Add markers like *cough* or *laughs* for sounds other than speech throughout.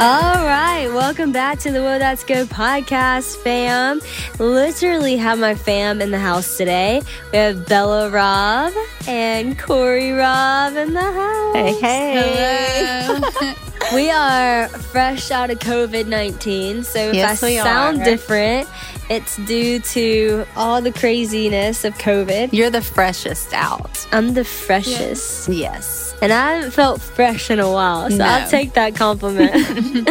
All right, welcome back to the Whoa That's Good podcast, fam. Literally have my fam in the house today. We have Bella Rob and Korie Rob in the house. Hey, hey. *laughs* we are fresh out of COVID 19, so if Yes, I we sound are. different, it's due to all the craziness of COVID. You're the freshest out. I'm the freshest. Yes. And I haven't felt fresh in a while, so I'll take that compliment. *laughs*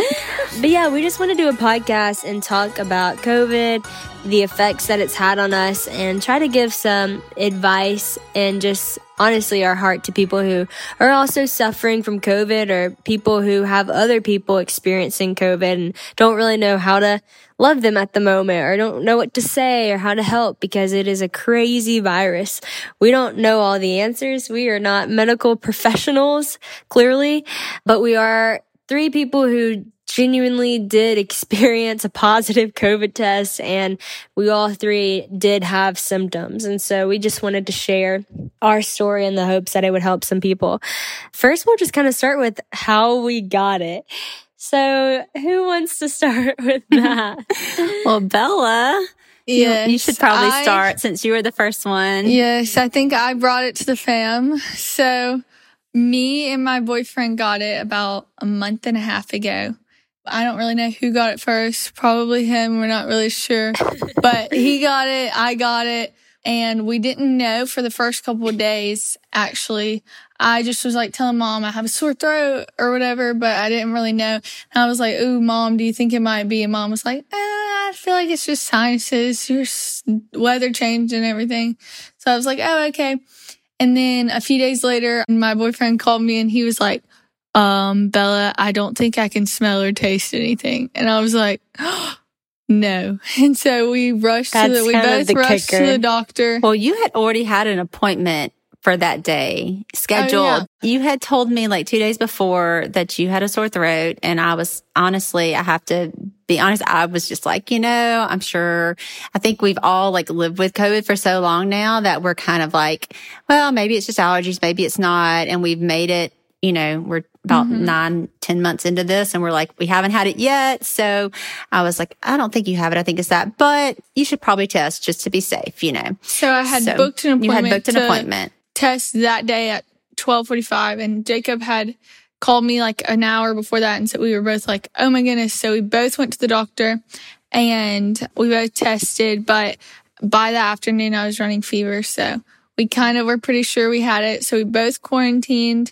but yeah, we just want to do a podcast and talk about COVID, the effects that it's had on us, and try to give some advice and just honestly our heart to people who are also suffering from COVID or people who have other people experiencing COVID and don't really know how to love them at the moment or don't know what to say or how to help because it is a crazy virus. We don't know all the answers. We are not medical professionals, clearly, but we are three people who genuinely did *laughs* experience a positive COVID test and we all three did have symptoms. And so we just wanted to share our story in the hopes that it would help some people. First, we'll just kind of start with how we got it. So who wants to *laughs* start with that? *laughs* Well, Bella, you- you, should probably I- start since you were the first one. Yes, I think I brought it to the fam. So, me and my boyfriend got it about a month and a half ago. I don't really know who got it first. Probably him. We're not really sure. *laughs* but he got it. I got it. And we didn't know for the first couple of days, actually. I just was like telling mom I have a sore throat or whatever, but I didn't really know. And I was like, Ooh, mom, do you think it might be? And mom was like, eh, I feel like it's just sinuses. Your weather changed and everything. So I was like, oh, okay. And then a few days later, my boyfriend called me and he was like, um, Bella, I don't think I can smell or taste anything. And I was like, *gasps* no. *laughs* And so we rushed to That's the, we both the rushed kicker. to the doctor. Well, you had already had an appointment for that day oh, scheduled. You had told me like two days before that you had a sore throat. And I was honestly, I have to be honest. I was just like, you know, I'm sure, I think we've all like lived with COVID for so long now that we're kind of like, well, maybe it's just allergies. Maybe it's not. And we've made it, you know, we're about mm-hmm. nine, ten months into this and we're like, we haven't had it yet. So I was like, I don't think you have it. I think it's that, but you should probably test just to be safe, you know. So I had So booked an appointment. You had booked an appointment. Test that day at 1245 and Jacob had called me like an hour before that. And so we were both like, oh my goodness. So we both went to the doctor and we both tested, but by the afternoon I was running fever. So we kind of were pretty sure we had it. So we both quarantined.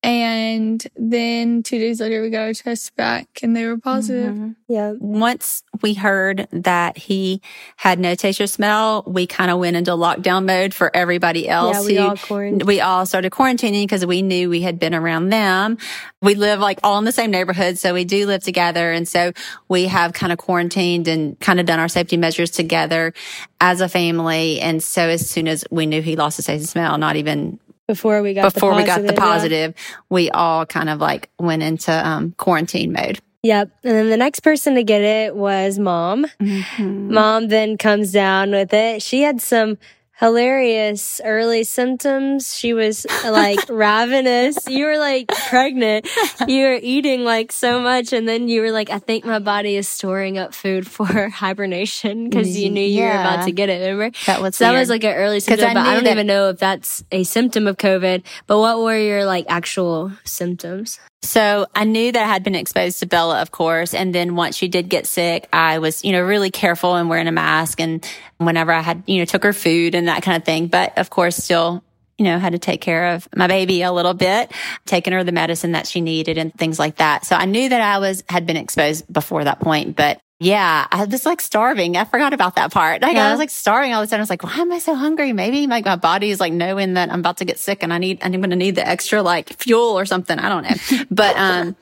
And then two days later, we got our tests back and they were positive. Mhm. yeah. Once we heard that he had no taste or smell, we kind of went into lockdown mode for everybody else. Yeah, we who- all quarantined. We all started quarantining because we knew we had been around them. We live like all in the same neighborhood. So we do live together. And so we have kind of quarantined and kind of done our safety measures together as a family. And so as soon as we knew he lost his taste and smell, not even Before we got before the we got the yeah. positive, we all kind of like went into um, quarantine mode. Yep. And then the next person to get it was mom. Mom then comes down with it. She had some hilarious early symptoms. She was like *laughs* ravenous. You were like pregnant. *laughs* You were eating like so much. And then you were like, I think my body is storing up food for *laughs* hibernation because you knew you were about to get it. Remember? That was So that was like an early symptom, I but I don't even know if that's a symptom of COVID. But what were your like actual symptoms? So I knew that I had been exposed to Bella, of course. And then once she did get sick, I was, you know, really careful and wearing a mask. And whenever I had, you know, took her food and that kind of thing. But of course, still, you know, had to take care of my baby a little bit, taking her the medicine that she needed and things like that. So I knew that I was, had been exposed before that point. But yeah, I was like starving. I forgot about that part. Like I was like starving all of a sudden. I was like, why am I so hungry? Maybe like my body is like knowing that I'm about to get sick and I need, I'm going to need the extra like fuel or something. I don't know. *laughs* But, um,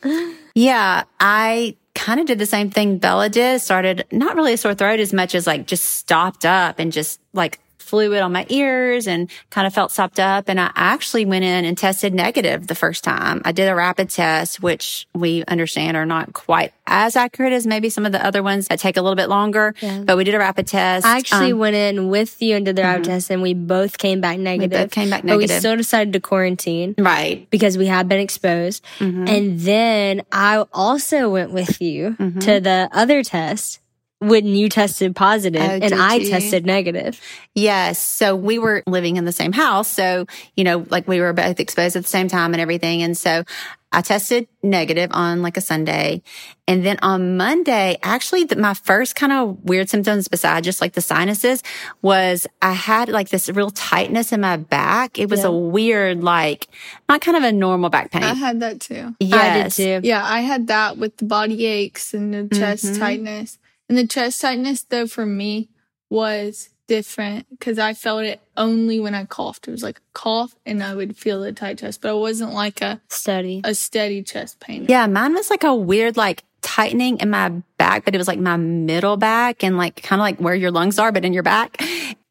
yeah, I kind of did the same thing Bella did. Started not really a sore throat as much as like just stopped up and just like fluid on my ears and kind of felt stopped up. And I actually went in and tested negative the first time. I did a rapid test, which we understand are not quite as accurate as maybe some of the other ones that take a little bit longer. Yeah. But we did a rapid test. I actually um, went in with you and did the rapid mm-hmm. test and we both came back negative. We both came back negative. But we still decided to quarantine. Right. Because we had been exposed. Mm-hmm. And then I also went with you mm-hmm. to the other test when you tested positive oh, and I you? tested negative. Yes. So we were living in the same house. So, you know, like we were both exposed at the same time and everything. And so I tested negative on like a Sunday. And then on Monday, actually the, my first kind of weird symptoms besides just like the sinuses was I had like this real tightness in my back. It was yeah. a weird, like not kind of a normal back pain. I had that too. Yes. I did too. Yeah. I had that with the body aches and the chest mm-hmm. tightness. And the chest tightness, though, for me was different because I felt it only when I coughed. It was like a cough and I would feel the tight chest, but it wasn't like a steady, a steady chest pain. Yeah. Mine was like a weird, like tightening in my back, but it was like my middle back and like kind of like where your lungs are, but in your back.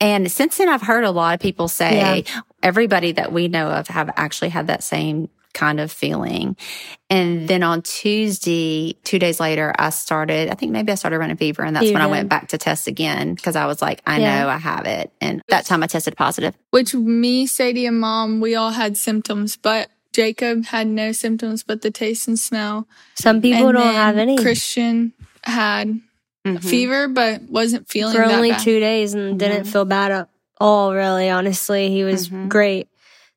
And since then, I've heard a lot of people say yeah. everybody that we know of have actually had that same kind of feeling. And then on Tuesday, two days later, I started, I think maybe I started running fever. And that's when I went back to test again because I was like, I yeah. know I have it. And that time I tested positive. Which me, Sadie, and mom, we all had symptoms, but Jacob had no symptoms but the taste and smell. Some people and don't have any. Christian had mm-hmm. fever, but wasn't feeling for only bad. two days and mm-hmm. didn't feel bad at all. Really, honestly, he was mm-hmm. great.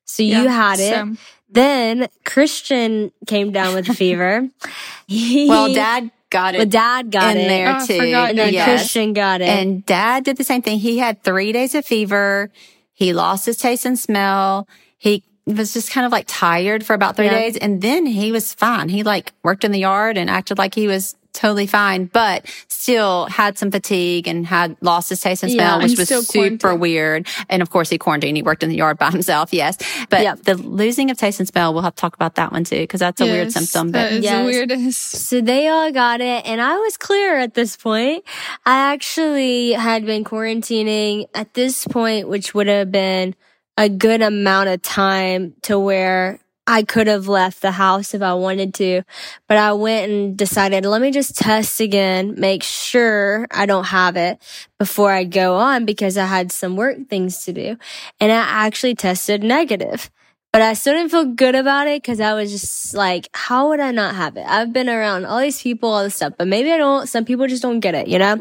So you yeah, had it. So then Christian came down with a fever. *laughs* he, well, dad got it. Well, dad got in it. there oh, too. And then yes. Christian got it. And dad did the same thing. He had three days of fever. He lost his taste and smell. He was just kind of like tired for about three yeah. days. And then he was fine. He like worked in the yard and acted like he was totally fine, but still had some fatigue and had lost his taste and smell, yeah, which was super weird. And of course, he quarantined. He worked in the yard by himself. Yes. But yep. the losing of taste and smell, we'll have to talk about that one too, because that's a yes, weird symptom. But that is yes. the weirdest. So they all got it and I was clear at this point. I actually had been quarantining at this point, which would have been a good amount of time to where I could have left the house if I wanted to, but I went and decided, let me just test again, make sure I don't have it before I go on because I had some work things to do. And I actually tested negative. But I still didn't feel good about it because I was just like, how would I not have it? I've been around all these people, all this stuff, but maybe I don't. Some people just don't get it, you know?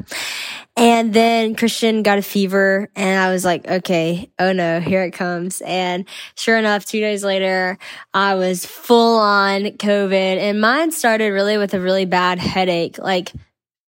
And then Christian got a fever and I was like, okay, oh no, here it comes. And sure enough, two days later, I was full on COVID and mine started really with a really bad headache. Like,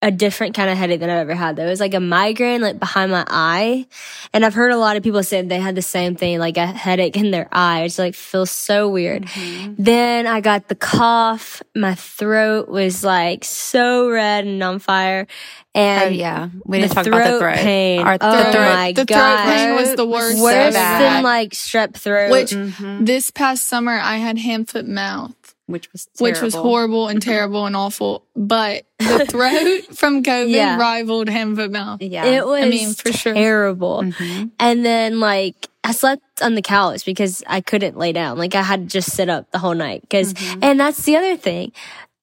a different kind of headache than I've ever had. There was like a migraine like behind my eye. And I've heard a lot of people say they had the same thing, like a headache in their eye. It's like feels so weird. Mm-hmm. Then I got the cough. My throat was like so red and on fire. And oh, yeah, we didn't talk about the throat pain. Our, oh the throat, my the god, throat pain was the worst. Worse so than like strep throat. Which mm-hmm. this past summer I had hand foot mouth which was terrible. which was horrible and *laughs* terrible and awful. But the *laughs* throat from COVID yeah. rivaled hand foot mouth. Yeah, it was. I mean, for sure, terrible. Mm-hmm. And then like I slept on the couch because I couldn't lay down. Like I had to just sit up the whole night. Because mm-hmm. and that's the other thing,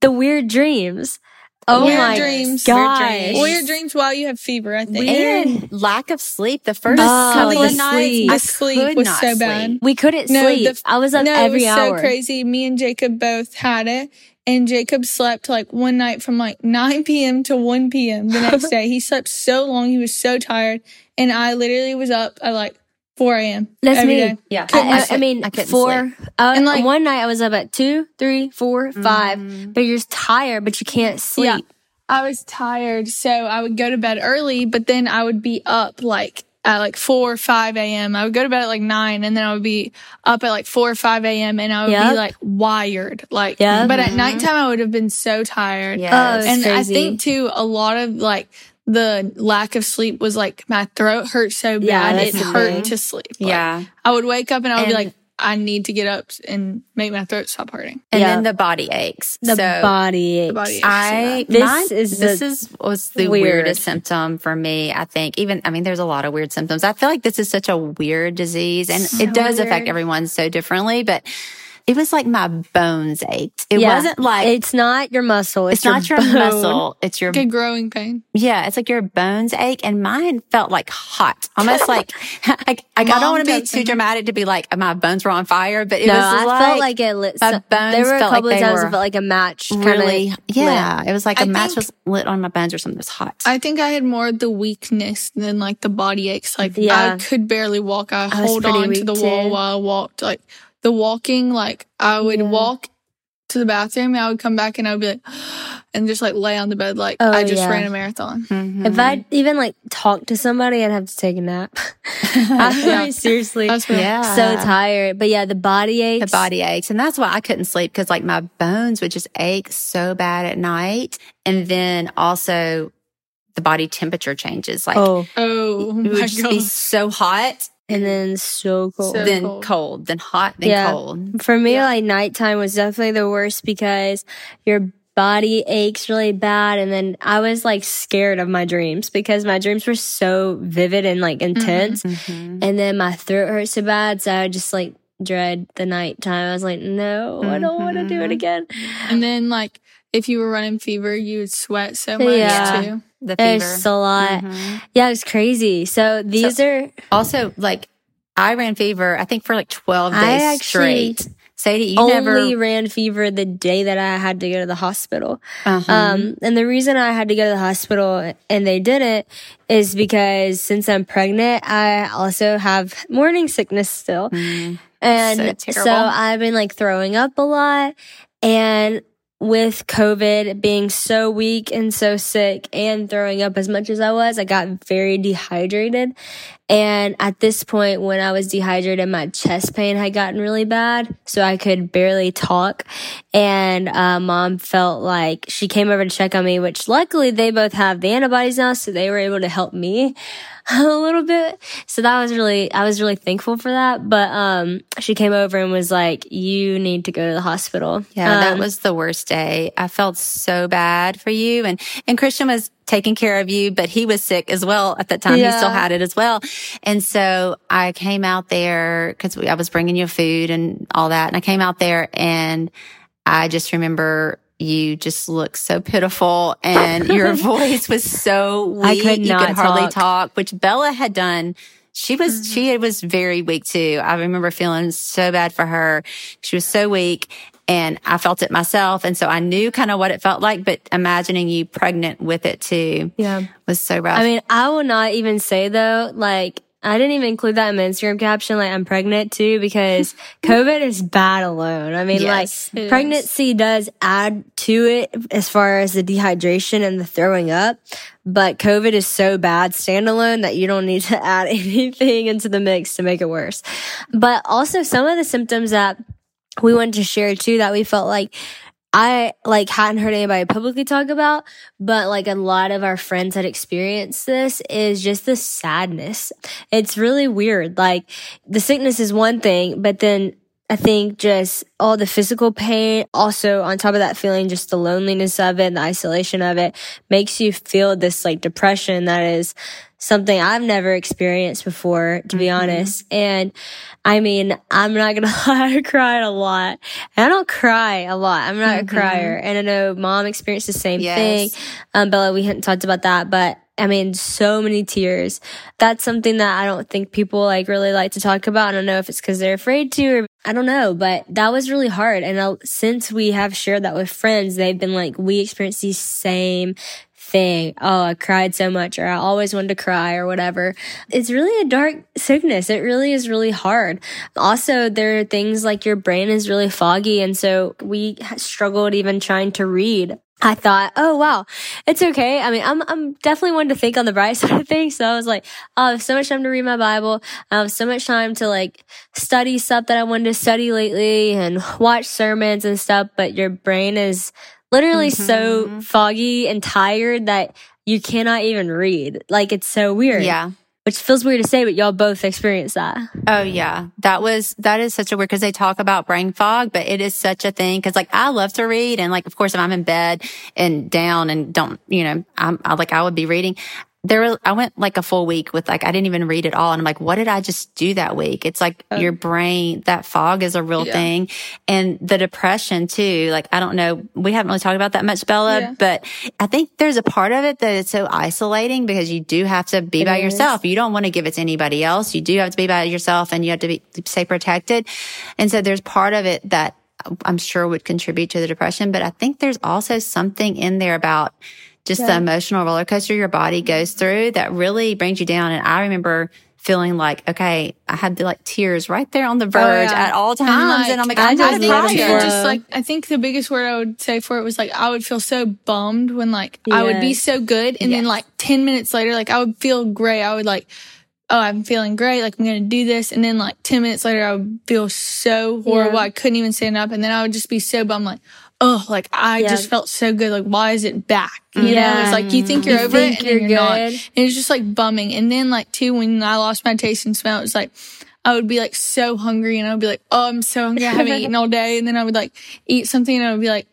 the weird dreams. Oh weird my dreams. gosh. Weird dreams while you have fever, I think. And lack of sleep. The first oh, couple of nights, the sleep was so sleep. bad. We couldn't no, sleep. The, I was up no, every it was hour. so crazy. Me and Jacob both had it. And Jacob slept like one night from like 9 p.m. to 1 p.m. the next *laughs* day. He slept so long. He was so tired. And I literally was up at like 4 a.m. That's me. Day. Yeah. I, I, I, mean, I four. Uh, and like one night I was up at two, three, four, five, mm. but you're tired, but you can't sleep. Yeah. I was tired, so I would go to bed early, but then I would be up like at like 4 or 5 a.m. I would go to bed at like 9 and then I would be up at like 4 or 5 a.m. and I would yep. be like wired. Like, yep. but at mm-hmm. nighttime I would have been so tired. Yeah. Oh, and crazy. I think too, a lot of like the lack of sleep was like my throat hurt so bad. Yeah, it hurt to sleep. Like, yeah. I would wake up and I would and be like, I need to get up and make my throat stop hurting. And Yeah. then the body aches. The so body aches. The body aches. I This mine- is this the is was the weird. weirdest symptom for me. I think even I mean there's a lot of weird symptoms. I feel like this is such a weird disease, and So it does affect everyone so differently. But it was like my bones ached. It Yeah. wasn't like It's not your muscle. It's, it's not your bone. muscle. It's your Like a growing pain. yeah. It's like your bones ache, and mine felt like hot, almost *laughs* like *laughs* like, like I don't want to be too dramatic to be like my bones were on fire, but it No, was I like, felt like it lit. my bones there were a felt like of they times were it felt like a match. kinda really lit. yeah. It was like a I match was lit on my bones or something. It was hot. I think I had more of the weakness than like the body aches. Like Yeah. I could barely walk. I, I hold on to weak the wall too. while I walked. Like the walking, like I would Yeah. walk to the bathroom and I would come back and I would be like, *gasps* and just like lay on the bed like Oh, I just yeah. ran a marathon. Mhm. If I even like talk to somebody, I'd have to take a nap. *laughs* I Yeah. mean, seriously, That's what yeah. so tired. But yeah, the body aches. the body aches. And that's why I couldn't sleep because like my bones would just ache so bad at night. And then also the body temperature changes. Like Oh, Oh it my would just be so hot, and then so cold. So- then cold. cold. then hot, then Yeah. cold. For me, Yeah. like nighttime was definitely the worst because your body aches really bad. And then I was like scared of my dreams because my dreams were so vivid and like intense. Mhm. And then my throat hurt so bad. So I just like dread the nighttime. I was like, no, I don't want to do it Mhm. again. And then like if you were running fever, you would sweat so much Yeah. too. The fever. just a lot. Mhm. Yeah, it was crazy. So these are, Also, like I ran fever, I think for like 12 days I actually straight. Sadie, you only never. ran fever the day that I had to go to the hospital. Uh-huh. Um, and the reason I had to go to the hospital and they didn't is because since I'm pregnant, I also have morning sickness still. Mm. And So so. I've been like throwing up a lot. And with COVID being so weak and so sick and throwing up as much as I was, I got very dehydrated. And at this point, when I was dehydrated, my chest pain had gotten really bad. So I could barely talk. And uh, mom felt like she came over to check on me, which luckily they both have the antibodies now. So they were able to help me *laughs* a little bit. So that was really, I was really thankful for that. But um, she came over and was like, you need to go to the hospital. Yeah, that Um, was the worst day. I felt so bad for you. And, and Christian was taking care of you, but he was sick as well at that time. He still had it as well. And so I came out there because I was bringing you food and all that. And I came out there and I just remember you just looked so pitiful and *laughs* your voice was so weak. Could you could hardly talk. talk, which Bella had done. She was, Mm-hmm. she was very weak too. I remember feeling so bad for her. She was so weak and I felt it myself. And so I knew kind of what it felt like, but imagining you pregnant with it too yeah. was so rough. I mean, I will not even say though, like, I didn't even include that in my Instagram caption, like, I'm pregnant too, because *laughs* COVID is bad alone. I mean, Yes, it like, is. pregnancy does add to it as far as the dehydration and the throwing up, but COVID is so bad standalone that you don't need to *laughs* add *laughs* anything into the mix to make it worse. But also some of the symptoms that we wanted to share too that we felt like I like hadn't heard anybody publicly talk about, but like a lot of our friends had experienced this is just the sadness. It's really weird. Like the sickness is one thing, but then I think just all the physical pain, also on top of that feeling, just the loneliness of it, and the isolation of it makes you feel this like depression that is something I've never experienced before, to be honest. And I mean, I'm not gonna *laughs* lie, I cried a lot. And I don't cry a lot. I'm not a crier. And I know mom experienced the same Yes. thing. Um, Bella, we hadn't talked about that, but I mean, so many tears. That's something that I don't think people like really like to talk about. I don't know if it's because they're afraid to or I don't know, but that was really hard. And uh, since we have shared that with friends, they've been like, we experienced the same thing. Oh, I cried so much or I always wanted to cry or whatever. It's really a dark sickness. It really is really hard. Also, there are things like your brain is really foggy. And so we struggled even trying to read. I thought, oh wow, it's okay. I mean, I'm I'm definitely one to think on the bright *laughs* side of things. So I was like, oh, I have so much time to read my Bible. I have so much time to like study stuff that I wanted to study lately and watch sermons and stuff. But your brain is literally so Mhm. foggy and tired that you cannot even read. Like it's so weird. yeah. Which feels weird to say, but y'all both experienced that. Oh yeah. That was, that is such a weird, cause they talk about brain fog, but it is such a thing. Cause like I love to read and like, of course, if I'm in bed and down and don't, you know, I'm I, like, I would be reading there were, I went like a full week with like I didn't even read it all and I'm like what did I just do that week it's like oh. your brain that fog is a real yeah. thing and the depression too like I don't know we haven't really talked about that much Bella yeah. but I think there's a part of it that it's so isolating because you do have to be it by is. yourself you don't want to give it to anybody else you do have to be by yourself and you have to be stay protected and so there's part of it that I'm sure would contribute to the depression but I think there's also something in there about just yeah. the emotional roller coaster your body goes through that really brings you down. And I remember feeling like, okay, I had the like tears right there on the oh, verge oh, yeah. at all times. And, I'm like, I I'm just, just like, I think the biggest word I would say for it was like, I would feel so bummed when like yes. I would be so good. And yes. then like 10 minutes later, like I would feel great. I would like, oh, I'm feeling great. Like I'm going to do this. And then like 10 minutes later, I would feel so horrible. Yeah. I couldn't even stand up. And then I would just be so bummed, like, oh, like I yeah. just felt so good. Like, why is it back? You yeah. know, it's like you think you're you over think it and you're, you're not. And it's just like bumming. And then like too, when I lost my taste and smell, it was like, I would be like so hungry and I would be like, oh, I'm so hungry. I haven't *laughs* eaten all day. And then I would like eat something and I would be like,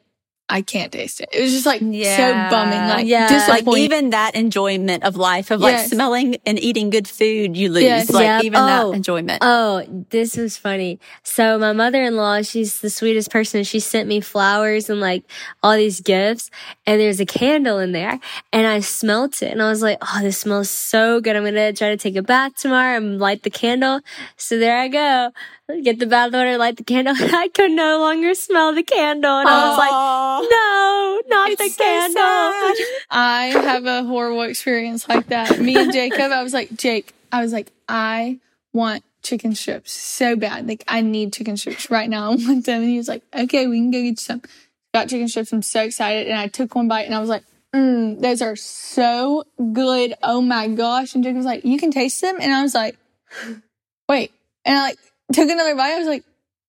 I can't taste it. It was just like yeah. so bumming. Like, yeah. like even that enjoyment of life of like yes. smelling and eating good food, you lose. Yes. Like yep. even oh. that enjoyment. Oh, this was funny. So my mother-in-law, she's the sweetest person. She sent me flowers and like all these gifts and there's a candle in there and I smelt it and I was like, oh, this smells so good. I'm going to try to take a bath tomorrow and light the candle. So there I go get the bath water, light the candle. *laughs* I could no longer smell the candle. And Aww. I was like, no, not it's the so candle. Sad. I have a horrible experience like that. Me and Jacob, I was like, Jake, I was like, I want chicken strips so bad. Like, I need chicken strips right now. *laughs* I want them. And he was like, okay, we can go get you some. Got chicken strips. I'm so excited. And I took one bite and I was like, mm, those are so good. Oh my gosh. And Jacob was like, you can taste them. And I was like, *gasps* wait. And I like, took another bite. I was like,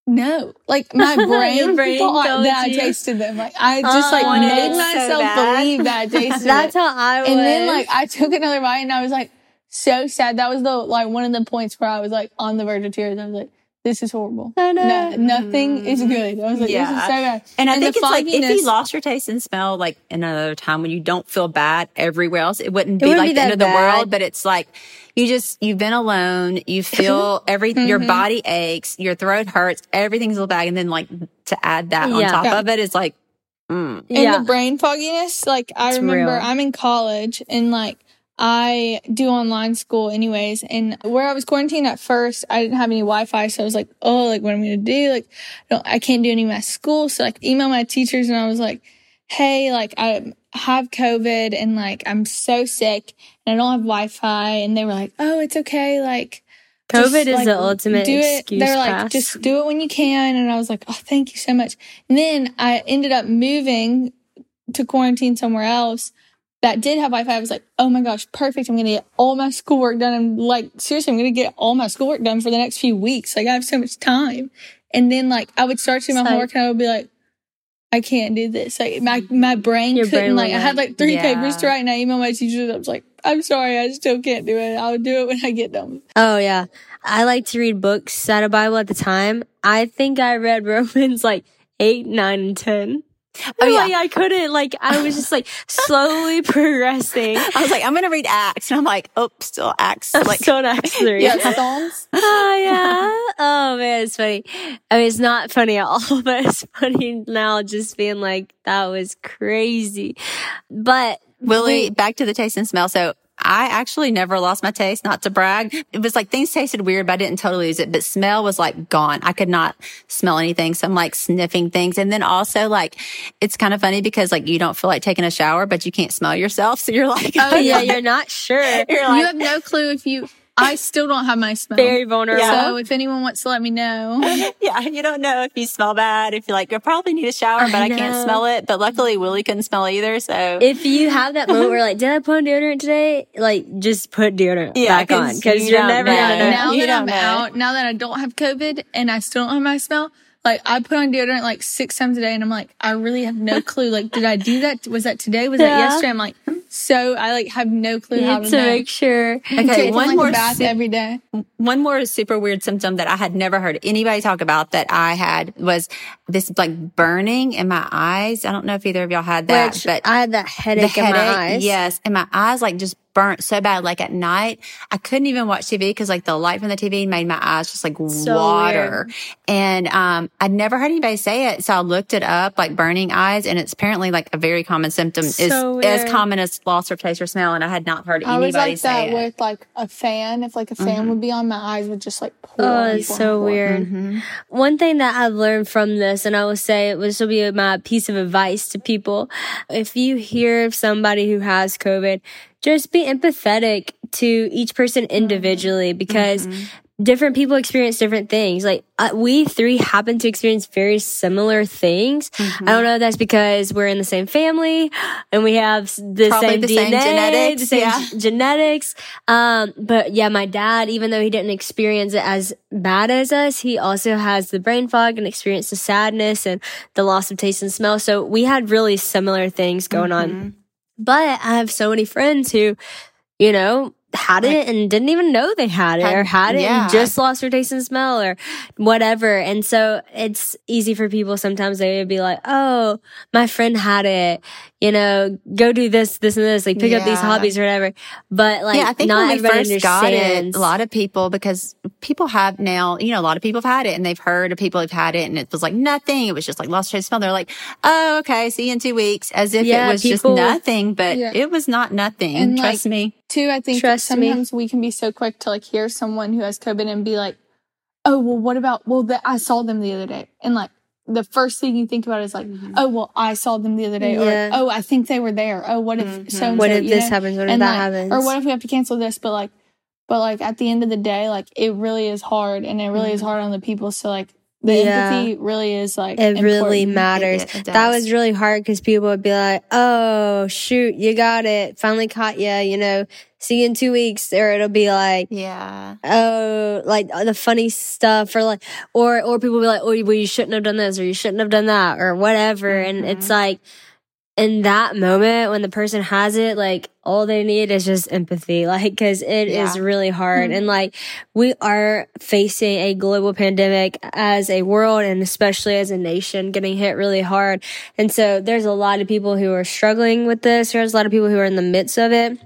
no, like my *laughs* brain, brain thought that I tasted them. Like I just oh, like made myself so believe that I *laughs* tasted That's it. how I was. And then like I took another bite and I was like so sad. That was the like one of the points where I was like on the verge of tears. I was like, this is horrible. I know. No, nothing is good. I was like, yeah. this is so bad. And I and think it's like if you lost your taste and smell like another time when you don't feel bad everywhere else, it wouldn't be it wouldn't like be the end of the world, but it's like you just, you've been alone. You *laughs* feel everything, mm-hmm. your body aches, your throat hurts, everything's a little bad. And then like to add that yeah. on top yeah. of it is like, mm. And yeah. the brain fogginess, like I it's remember real. I'm in college and like I do online school anyways. And where I was quarantined at first, I didn't have any Wi-Fi. So I was like, oh, like what am I going to do? Like, I, I can't do any of my school. So like email my teachers and I was like, Hey, like I have COVID and like I'm so sick and I don't have Wi-Fi. And they were like, oh, it's okay. Like, COVID just, is like, the ultimate do it. They're pass. like, just do it when you can. And I was like, oh, thank you so much. And then I ended up moving to quarantine somewhere else that did have Wi-Fi, I was like, oh my gosh, perfect. I'm going to get all my schoolwork done. I'm like, seriously, I'm going to get all my schoolwork done for the next few weeks. Like I have so much time. And then like I would start to do my homework and I would be like, I can't do this. Like my, my brain couldn't brain like, I had like three yeah. papers to write and I emailed my teacher. I was like, I'm sorry. I still can't do it. I'll do it when I get done. Oh yeah. I like to read books out of Bible at the time. I think I read *laughs* Romans like eight, nine, and 10. Oh, oh yeah. Like, I couldn't like I was just like slowly *laughs* progressing. I was like, I'm gonna read Acts, and I'm like, oh, still Acts, like still Acts *laughs* three. yeah, Psalms. *laughs* oh yeah. Oh man, it's funny. I mean, it's not funny at all, but it's funny now just being like that was crazy. But Willie, back to the taste and smell. So I actually never lost my taste, not to brag. It was like things tasted weird, but I didn't totally lose it. But smell was like gone. I could not smell anything. So I'm like sniffing things. And then also like, it's kind of funny because like you don't feel like taking a shower, but you can't smell yourself. So you're like, oh *laughs* yeah, you're not sure. *laughs* You're like, you have no clue if you, I still don't have my smell. Very vulnerable. Yeah. So if anyone wants to let me know. *laughs* yeah, you don't know if you smell bad. If you're like, I probably need a shower, but I, I can't smell it. But luckily Willie couldn't smell either. So if you have that moment where like, did I put on deodorant today? Like, just put deodorant yeah, back on because you are never gonna know. Now you that I'm know. out, now that I don't have COVID and I still don't have my smell, Like I put on deodorant like six times a day and I'm like, I really have no clue. Like, did I do that? Was that today? Was Yeah. that yesterday? I'm like, so I like have no clue You how to to know. make sure. Okay, Taking, one like, more a bath si- every day. One more super weird symptom that I had never heard anybody talk about that I had was this like burning in my eyes. I don't know if either of y'all had that, Which but I had that headache, in my eyes. yes, and my eyes like just burnt so bad. Like at night, I couldn't even watch TV because like the light from the TV made my eyes just like So water. And um, I'd never heard anybody say it, so I looked it up, like burning eyes, and it's apparently like a very common symptom. So is as common as loss of taste or smell, and I had not heard I anybody was like say that it. with like a fan. If like a fan would be on, my eyes would just like pour. Oh, it's pour so pour. weird. Mm-hmm. One thing that I've learned from this, and I will say it this will be my piece of advice to people. If you hear of somebody who has COVID, just be empathetic to each person individually because different people experience different things. Like uh, we three happen to experience very similar things. I don't know if that's because we're in the same family and we have the Probably same the DNA, same genetics, the same yeah. g- genetics. Um, but yeah, my dad, even though he didn't experience it as bad as us, he also has the brain fog and experienced the sadness and the loss of taste and smell. So we had really similar things going Mm-hmm. on. But I have so many friends who, you know, had it and didn't even know they had it Had- or had it yeah. and just lost their taste and smell or whatever. And so it's easy for people sometimes they would be like, Oh, my friend had it, you know, go do this, this and this, like pick up these hobbies or whatever. But like, yeah, I think not when we first got it, a lot of people, because people have now, you know, a lot of people have had it and they've heard of people who've had it and it was like nothing. It was just like lost taste and smell. They're like, oh, okay, see you in two weeks as if Yeah, it was just nothing, but Yeah. it was not nothing. Trust like, me. Too, I think Trust me. sometimes we can be so quick to like hear someone who has COVID and be like, "Oh, well, what about? Well, the, I saw them the other day," and like the first thing you think about is like, "Oh, well, I saw them the other day," Yeah. or "Oh, I think they were there." Oh, what if Mhm. so? what if this happens? What if and that like, happens? or what if we have to cancel this? But like, but like at the end of the day, like it really is hard, and it really is hard on the people. So like the Yeah. empathy really is like it really matters. It- it that was really hard because people would be like, "Oh, shoot, you got it! Finally caught you!" You know, see you in two weeks, or it'll be like, Yeah. "Oh, like uh, the funny stuff," or like, or or people be like, "Oh, well, you shouldn't have done this, or you shouldn't have done that, or whatever." And it's like, in that moment when the person has it, like all they need is just empathy, *laughs* like because it is Yeah. really hard, hmm. and like we are facing a global pandemic as a world and especially as a nation getting hit really hard. And so there's a lot of people who are struggling with this. There's a lot of people who are in the midst of it.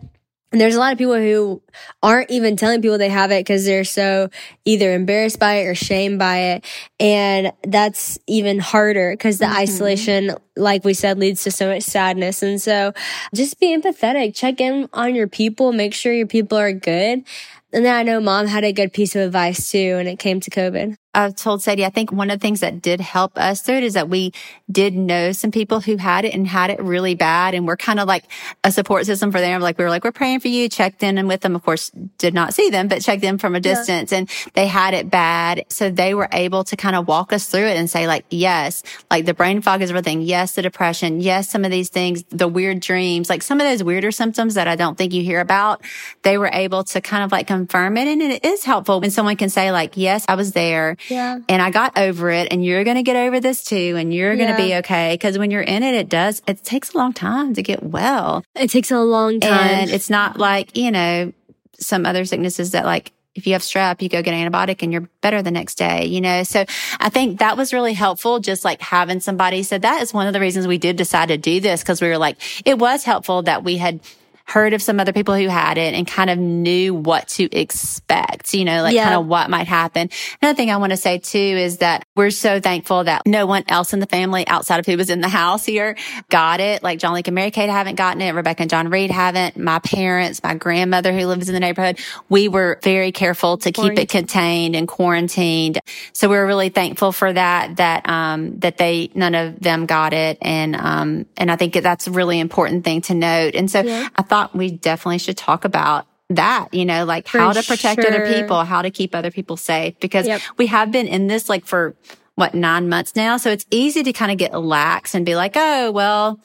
And there's a lot of people who aren't even telling people they have it because they're so either embarrassed by it or shamed by it. And that's even harder because the mm-hmm. isolation, like we said, leads to so much sadness. And so just be empathetic, check in on your people, make sure your people are good. And then I know mom had a good piece of advice too when it came to COVID. I've told Sadie, I think one of the things that did help us through it is that we did know some people who had it and had it really bad. And we're kind of like a support system for them. Like we were like, we're praying for you, checked in and with them. Of course, did not see them, but checked in from a distance and they had it bad. So they were able to kind of walk us through it and say like, yes, like the brain fog is everything. Yes, the depression. Yes, some of these things, the weird dreams, like some of those weirder symptoms that I don't think you hear about. They were able to kind of like confirm it. And it is helpful when someone can say like, yes, I was there Yeah. and I got over it and you're going to get over this too and you're going to be okay. Cause when you're in it, it does, it takes a long time to get well. It takes a long time. And it's not like, you know, some other sicknesses that like, if you have strep, you go get an antibiotic and you're better the next day, you know? So I think that was really helpful. Just like having somebody. So that is one of the reasons we did decide to do this. Cause we were like, it was helpful that we had heard of some other people who had it and kind of knew what to expect, you know, like Yeah. kind of what might happen. Another thing I want to say too is that we're so thankful that no one else in the family outside of who was in the house here got it. Like John Luke and Mary Kate haven't gotten it. Rebecca and John Reed haven't. My parents, my grandmother who lives in the neighborhood, we were very careful to keep it contained and quarantined. So we're really thankful for that, that, um, that they, none of them got it. And, um, and I think that's a really important thing to note. And so I thought we definitely should talk about that, you know, like For how to protect other people, how to keep other people safe because Yep. we have been in this like for what nine months now. So it's easy to kind of get lax and be like, oh, well,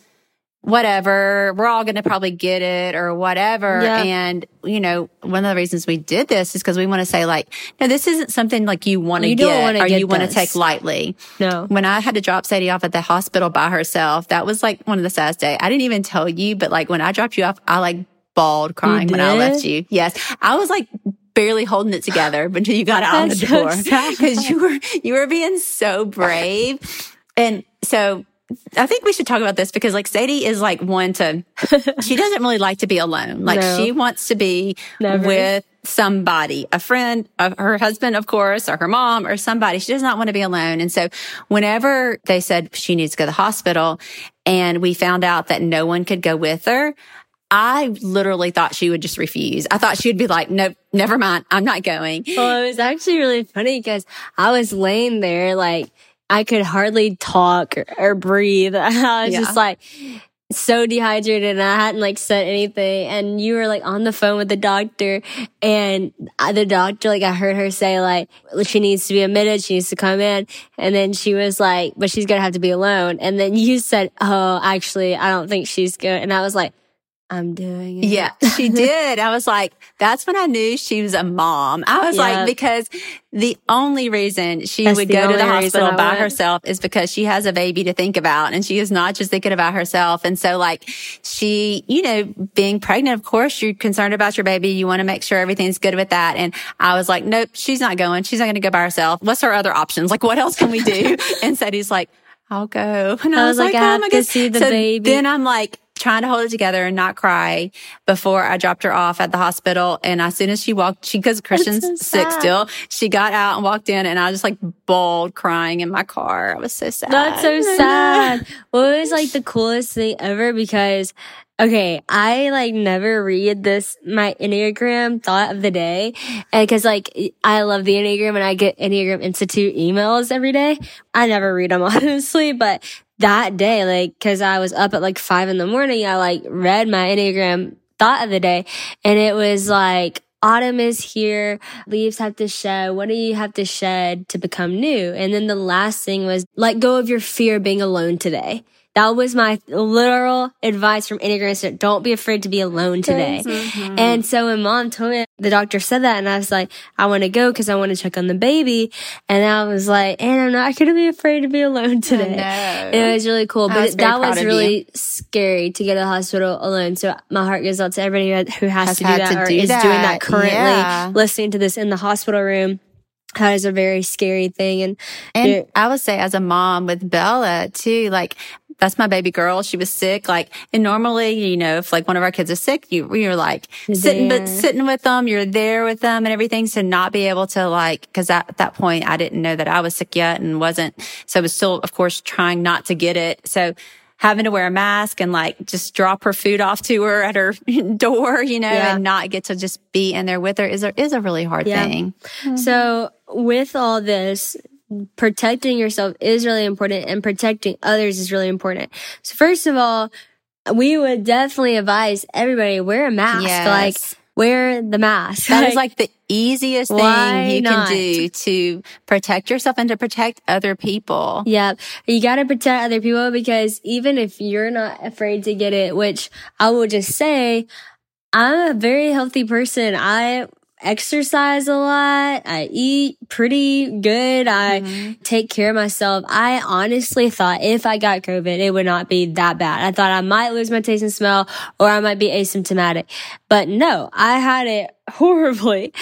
whatever, we're all going to probably get it or whatever. Yeah. And, you know, one of the reasons we did this is because we want to say like, no, this isn't something like you want to get or get you want to take lightly. No. When I had to drop Sadie off at the hospital by herself, that was like one of the saddest days. I didn't even tell you, but like when I dropped you off, I like bawled crying when I left you. Yes. I was like, barely holding it together *laughs* until you got out That's the so door because you were you were being so brave and so I think we should talk about this because like Sadie is like one to *laughs* she doesn't really like to be alone. Like No. she wants to be Never. with somebody, a friend, of her husband, of course, or her mom or somebody. She does not want to be alone. And so whenever they said she needs to go to the hospital and we found out that no one could go with her, I literally thought she would just refuse. I thought she would be like, no, never mind. I'm not going. Well, it was actually really funny because I was laying there like I could hardly talk or, or breathe. *laughs* I was Yeah. just like so dehydrated and I hadn't like said anything. And you were like on the phone with the doctor and I- the doctor, like I heard her say like she needs to be admitted. She needs to come in. And then she was like, but she's going to have to be alone. And then you said, Oh, actually, I don't think she's good. And I was like, I'm doing it. Yeah, she *laughs* did. I was like, that's when I knew she was a mom. I was Yeah. like, because the only reason she That's would go to the hospital by went. herself is because she has a baby to think about and she is not just thinking about herself. And so like she, you know, being pregnant, of course, you're concerned about your baby. You want to make sure everything's good with that. And I was like, nope, she's not going. She's not going to go by herself. What's her other options? Like, what else can we do? *laughs* and Sadie's like, I'll go. And I, I was, was like, like, I oh have to God. see the so baby. Then I'm like, trying to hold it together and not cry before I dropped her off at the hospital. And as soon as she walked, she, cause Christian's so sick still, she got out and walked in and I was just like bawled crying in my car. I was so sad. That's so sad. Well, it was like the coolest thing ever because, okay, I like never read this, my Enneagram thought of the day. And cause like I love the Enneagram and I get Enneagram Institute emails every day. I never read them *laughs* honestly, but that day, like, cause I was up at like five in the morning, I like read my Enneagram thought of the day and it was like, Autumn is here. Leaves have to shed. What do you have to shed to become new? And then the last thing was let go of your fear of being alone today. That was my literal advice from Enneagram. Institute. Don't be afraid to be alone today. Mm-hmm. And so when mom told me the doctor said that and I was like, I want to go because I want to check on the baby. And I was like, and I'm not going to be afraid to be alone today. It was really cool, I but was it- that was really scary to go to the hospital alone. So my heart goes out to everybody who, has, Has to do that to or do is doing that. that currently, Yeah. listening to this in the hospital room. That is a very scary thing. And, And. I would say as a mom with Bella too, like that's my baby girl. She was sick. Like, and normally, you know, if like one of our kids is sick, you, you're like You're sitting, but sitting with them, you're there with them and everything. So not be able to like, cause at that point I didn't know that I was sick yet and wasn't. So I was still, of course, trying not to get it. So having to wear a mask and like just drop her food off to her at her *laughs* door, you know, Yeah. and not get to just be in there with her is a, is a really hard Yeah. thing. So with all this, protecting yourself is really important and protecting others is really important. So first of all, we would definitely advise everybody wear a mask. Yes. Like wear the mask. That is like the easiest thing you not? can do to protect yourself and to protect other people. Yep. You got to protect other people because even if you're not afraid to get it, which I will just say, I'm a very healthy person. I exercise a lot. I eat pretty good. I Mm-hmm. take care of myself. I honestly thought if I got COVID, it would not be that bad. I thought I might lose my taste and smell or I might be asymptomatic. But no, I had it *laughs* horribly.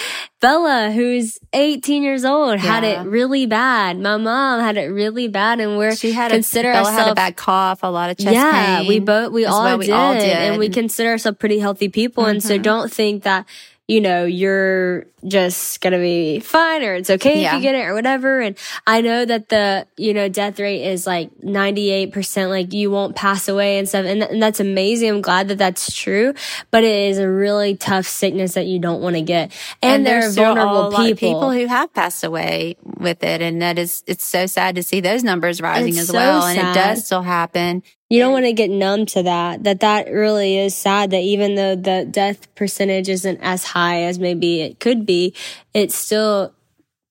Bella, who's 18 years old, had it really bad. My mom had it really bad and we're She had consider a, Bella had a bad cough, a lot of chest yeah, pain. we both we all, well. did, We all did. and we consider ourselves pretty healthy people, and so Mhm. don't think that you know you're just gonna be fine or it's okay if you get it or whatever. And I know that the you know death rate is like ninety eight percent, like you won't pass away and stuff, and, th- and that's amazing. I'm glad that that's true, but it is a really tough sickness that you don't want to get, and, there are vulnerable a lot of people. people who have passed away with it, and that is it's so sad to see those numbers rising It's as so well, and it does still happen. You don't want to get numb to that. That that really is sad. That even though the death percentage isn't as high as maybe it could be, it's still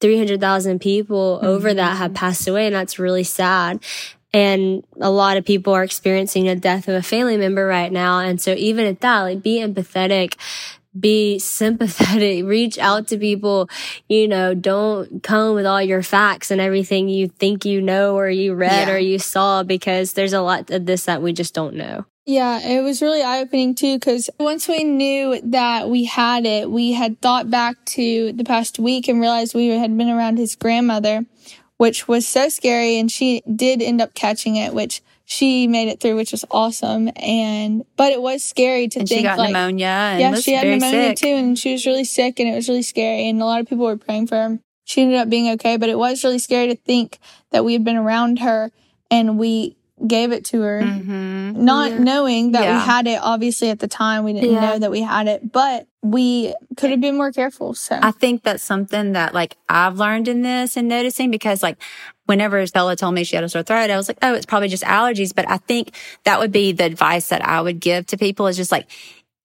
three hundred thousand people mm-hmm. over that have passed away, and that's really sad. And a lot of people are experiencing a death of a family member right now. And so even at that, like be empathetic, be sympathetic, *laughs* reach out to people, you know, don't come with all your facts and everything you think you know or you read yeah. or you saw because there's a lot of this that we just don't know. Yeah, it was really eye opening too because once we knew that we had it, we had thought back to the past week and realized we had been around his grandmother, which was so scary. And she did end up catching it, which she made it through, which was awesome. And, but it was scary to and think she got like, pneumonia. yeah, she had pneumonia sick. too. And she was really sick and it was really scary. And a lot of people were praying for her. She ended up being okay, but it was really scary to think that we had been around her and we gave it to her, mm-hmm. not yeah. knowing that yeah. we had it. Obviously, at the time, we didn't yeah. know that we had it, but we could have been more careful. So I think that's something that like I've learned in this and noticing because like whenever Bella told me she had a sore throat, I was like, oh, it's probably just allergies. But I think that would be the advice that I would give to people is just like,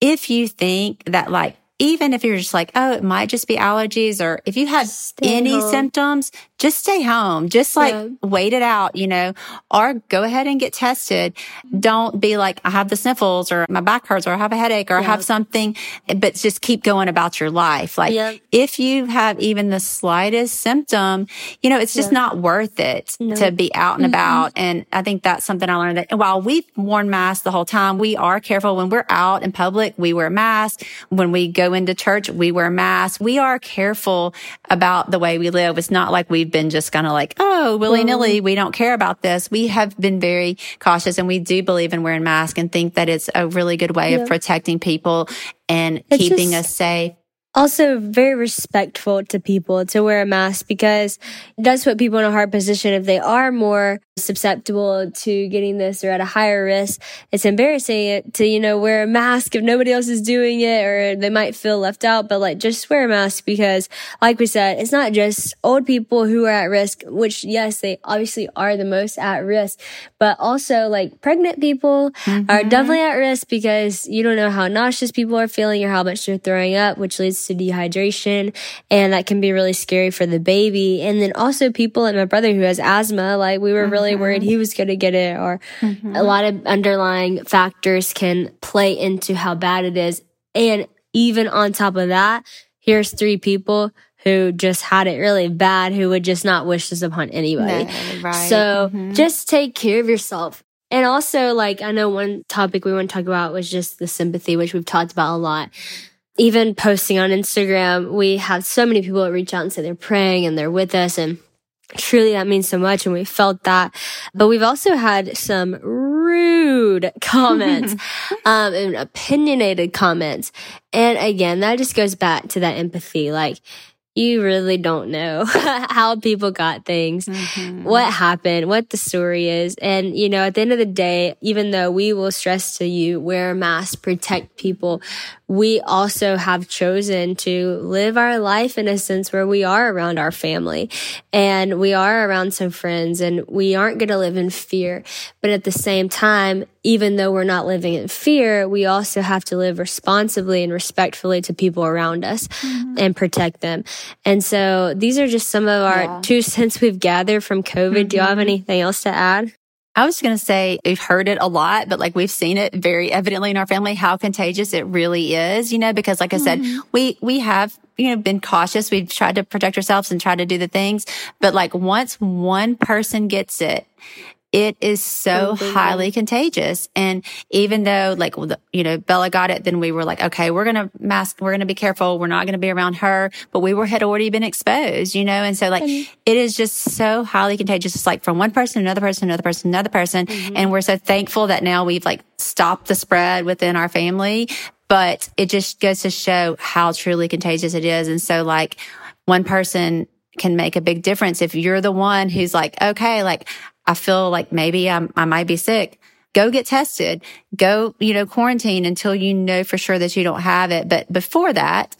if you think that like even if you're just like, oh, it might just be allergies, or if you have stay any home. symptoms, just stay home. Just like yeah. wait it out, you know, or go ahead and get tested. Don't be like, I have the sniffles or my back hurts or I have a headache or yeah. I have something, but just keep going about your life. Like yeah. if you have even the slightest symptom, you know, it's just not worth it no. to be out and mm-hmm. about. And I think that's something I learned that while we've worn masks the whole time, we are careful when we're out in public. We wear masks. When we go into church, we wear masks. We are careful about the way we live. It's not like we we've been just kind of like, oh, willy nilly, mm-hmm. we don't care about this. We have been very cautious and we do believe in wearing masks and think that it's a really good way yeah. of protecting people and it's keeping just, us safe also very respectful to people to wear a mask because it does put people in a hard position if they are more susceptible to getting this or at a higher risk. It's embarrassing to, you know, wear a mask if nobody else is doing it or they might feel left out, but like just wear a mask because like we said, it's not just old people who are at risk, which yes, they obviously are the most at risk, but also like pregnant people mm-hmm. are definitely at risk because you don't know how nauseous people are feeling or how much they're throwing up, which leads to dehydration. And that can be really scary for the baby. And then also people like my brother who has asthma, like we were mm-hmm. really worried he was going to get it or mm-hmm. a lot of underlying factors can play into how bad it is. And even on top of that, here's three people who just had it really bad who would just not wish this upon anybody. No, right. So mm-hmm. just take care of yourself. And also, like, I know one topic we want to talk about was just the sympathy, which we've talked about a lot even posting on Instagram, we have so many people that reach out and say they're praying and they're with us. And truly that means so much. And we felt that. But we've also had some rude *laughs* comments, *laughs* um, and opinionated comments. And again, that just goes back to that empathy. Like, you really don't know *laughs* how people got things, mm-hmm. what happened, what the story is. And, you know, at the end of the day, even though we will stress to you, wear a mask, protect people, we also have chosen to live our life in a sense where we are around our family and we are around some friends and we aren't going to live in fear. But at the same time, even though we're not living in fear, we also have to live responsibly and respectfully to people around us mm-hmm. and protect them. And so these are just some of our yeah. two cents we've gathered from COVID. Mm-hmm. Do you have mm-hmm. anything else to add? I was going to say we've heard it a lot, but like we've seen it very evidently in our family how contagious it really is, you know, because like I said, mm-hmm. we, we have, you know, been cautious. We've tried to protect ourselves and try to do the things. But like once one person gets it, it is so mm-hmm. highly contagious. And even though like, you know, Bella got it, then we were like, okay, we're going to mask, we're going to be careful. We're not going to be around her, but we were, had already been exposed, you know? And so like, mm-hmm. it is just so highly contagious. It's like from one person, another person, another person, another person. Mm-hmm. And we're so thankful that now we've like stopped the spread within our family, but it just goes to show how truly contagious it is. And so like one person can make a big difference if you're the one who's like, okay, like I feel like maybe I'm, I might be sick. Go get tested. Go, you know, quarantine until you know for sure that you don't have it. But before that,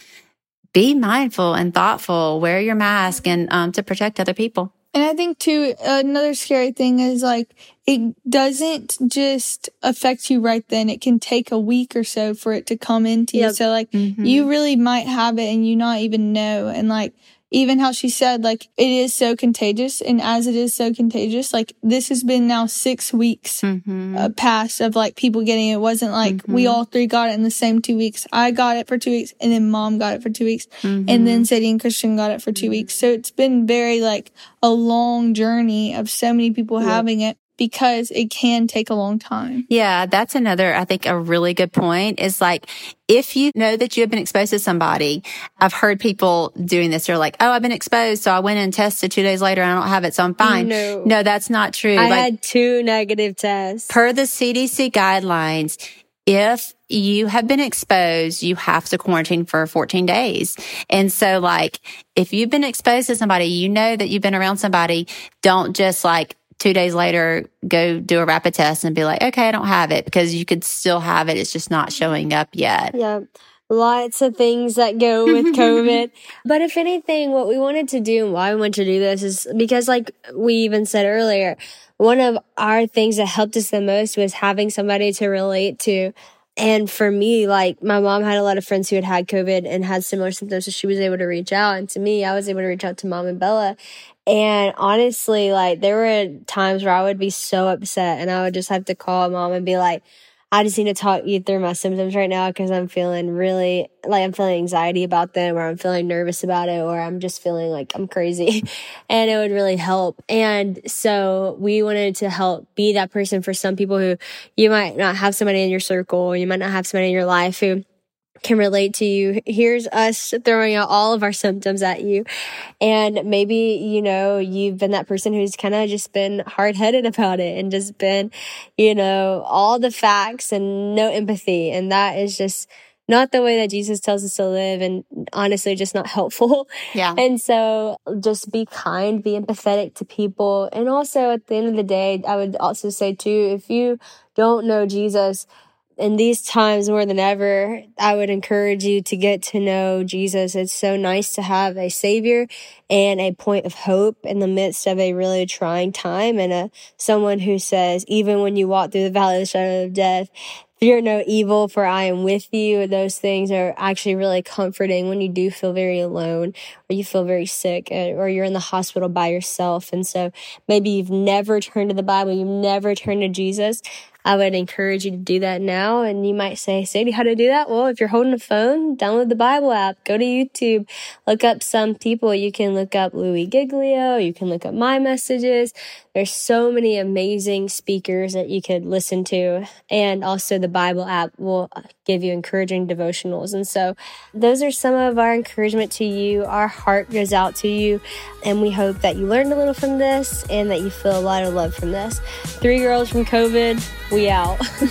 be mindful and thoughtful. Wear your mask and um, to protect other people. And I think too, another scary thing is like, it doesn't just affect you right then. It can take a week or so for it to come into yep. you. So like, mm-hmm. you really might have it and you not even know. And like, even how she said, like, it is so contagious. And as it is so contagious, like, this has been now six weeks mm-hmm. uh, past of like people getting it. it wasn't like mm-hmm. we all three got it in the same two weeks. I got it for two weeks and then mom got it for two weeks. Mm-hmm. And then Sadie and Christian got it for 2 weeks. So it's been very like a long journey of so many people yeah. having it because it can take a long time. Yeah, that's another, I think, a really good point is like, if you know that you have been exposed to somebody, I've heard people doing this. They're like, Oh, I've been exposed. So I went and tested two days later. And I don't have it. So I'm fine. No, no that's not true. I like, had two negative tests. Per the CDC guidelines, if you have been exposed, you have to quarantine for 14 days. And so like, if you've been exposed to somebody, you know that you've been around somebody, don't just like two days later go do a rapid test and be like, okay, I don't have it because you could still have it. It's just not showing up yet. Yeah. Lots of things that go with COVID. *laughs* but if anything, what we wanted to do and why we wanted to do this is because like we even said earlier, one of our things that helped us the most was having somebody to relate to. And for me, like my mom had a lot of friends who had had COVID and had similar symptoms. So she was able to reach out. And to me, I was able to reach out to mom and Bella. And honestly, like there were times where I would be so upset and I would just have to call mom and be like, I just need to talk you through my symptoms right now because I'm feeling really like I'm feeling anxiety about them or I'm feeling nervous about it or I'm just feeling like I'm crazy *laughs* and it would really help. And so we wanted to help be that person for some people who you might not have somebody in your circle you might not have somebody in your life who can relate to you. Here's us throwing out all of our symptoms at you. And maybe, you know, you've been that person who's kind of just been hard headed about it and just been, you know, all the facts and no empathy. And that is just, not the way that Jesus tells us to live and honestly just not helpful. Yeah. *laughs* And so just be kind, be empathetic to people. And also at the end of the day, I would also say too, if you don't know Jesus, in these times more than ever, I would encourage you to get to know Jesus. It's so nice to have a savior and a point of hope in the midst of a really trying time and a someone who says, even when you walk through the valley of the shadow of death, fear no evil for I am with you. Those things are actually really comforting when you do feel very alone or you feel very sick uh, or you're in the hospital by yourself. And so maybe you've never turned to the Bible. You've never turned to Jesus. I would encourage you to do that now. And you might say, Sadie, how to do that? Well, if you're holding a phone, download the Bible app, go to YouTube, look up some people. You can look up Louie Giglio. You can look up my messages. There's so many amazing speakers that you could listen to. And also the Bible app will give you encouraging devotionals. And so those are some of our encouragement to you. Our heart goes out to you. And we hope that you learned a little from this and that you feel a lot of love from this. Three girls from COVID we out. *laughs*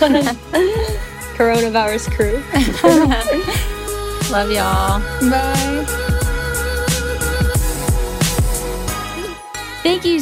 Coronavirus crew. *laughs* Love y'all. Bye. Thank you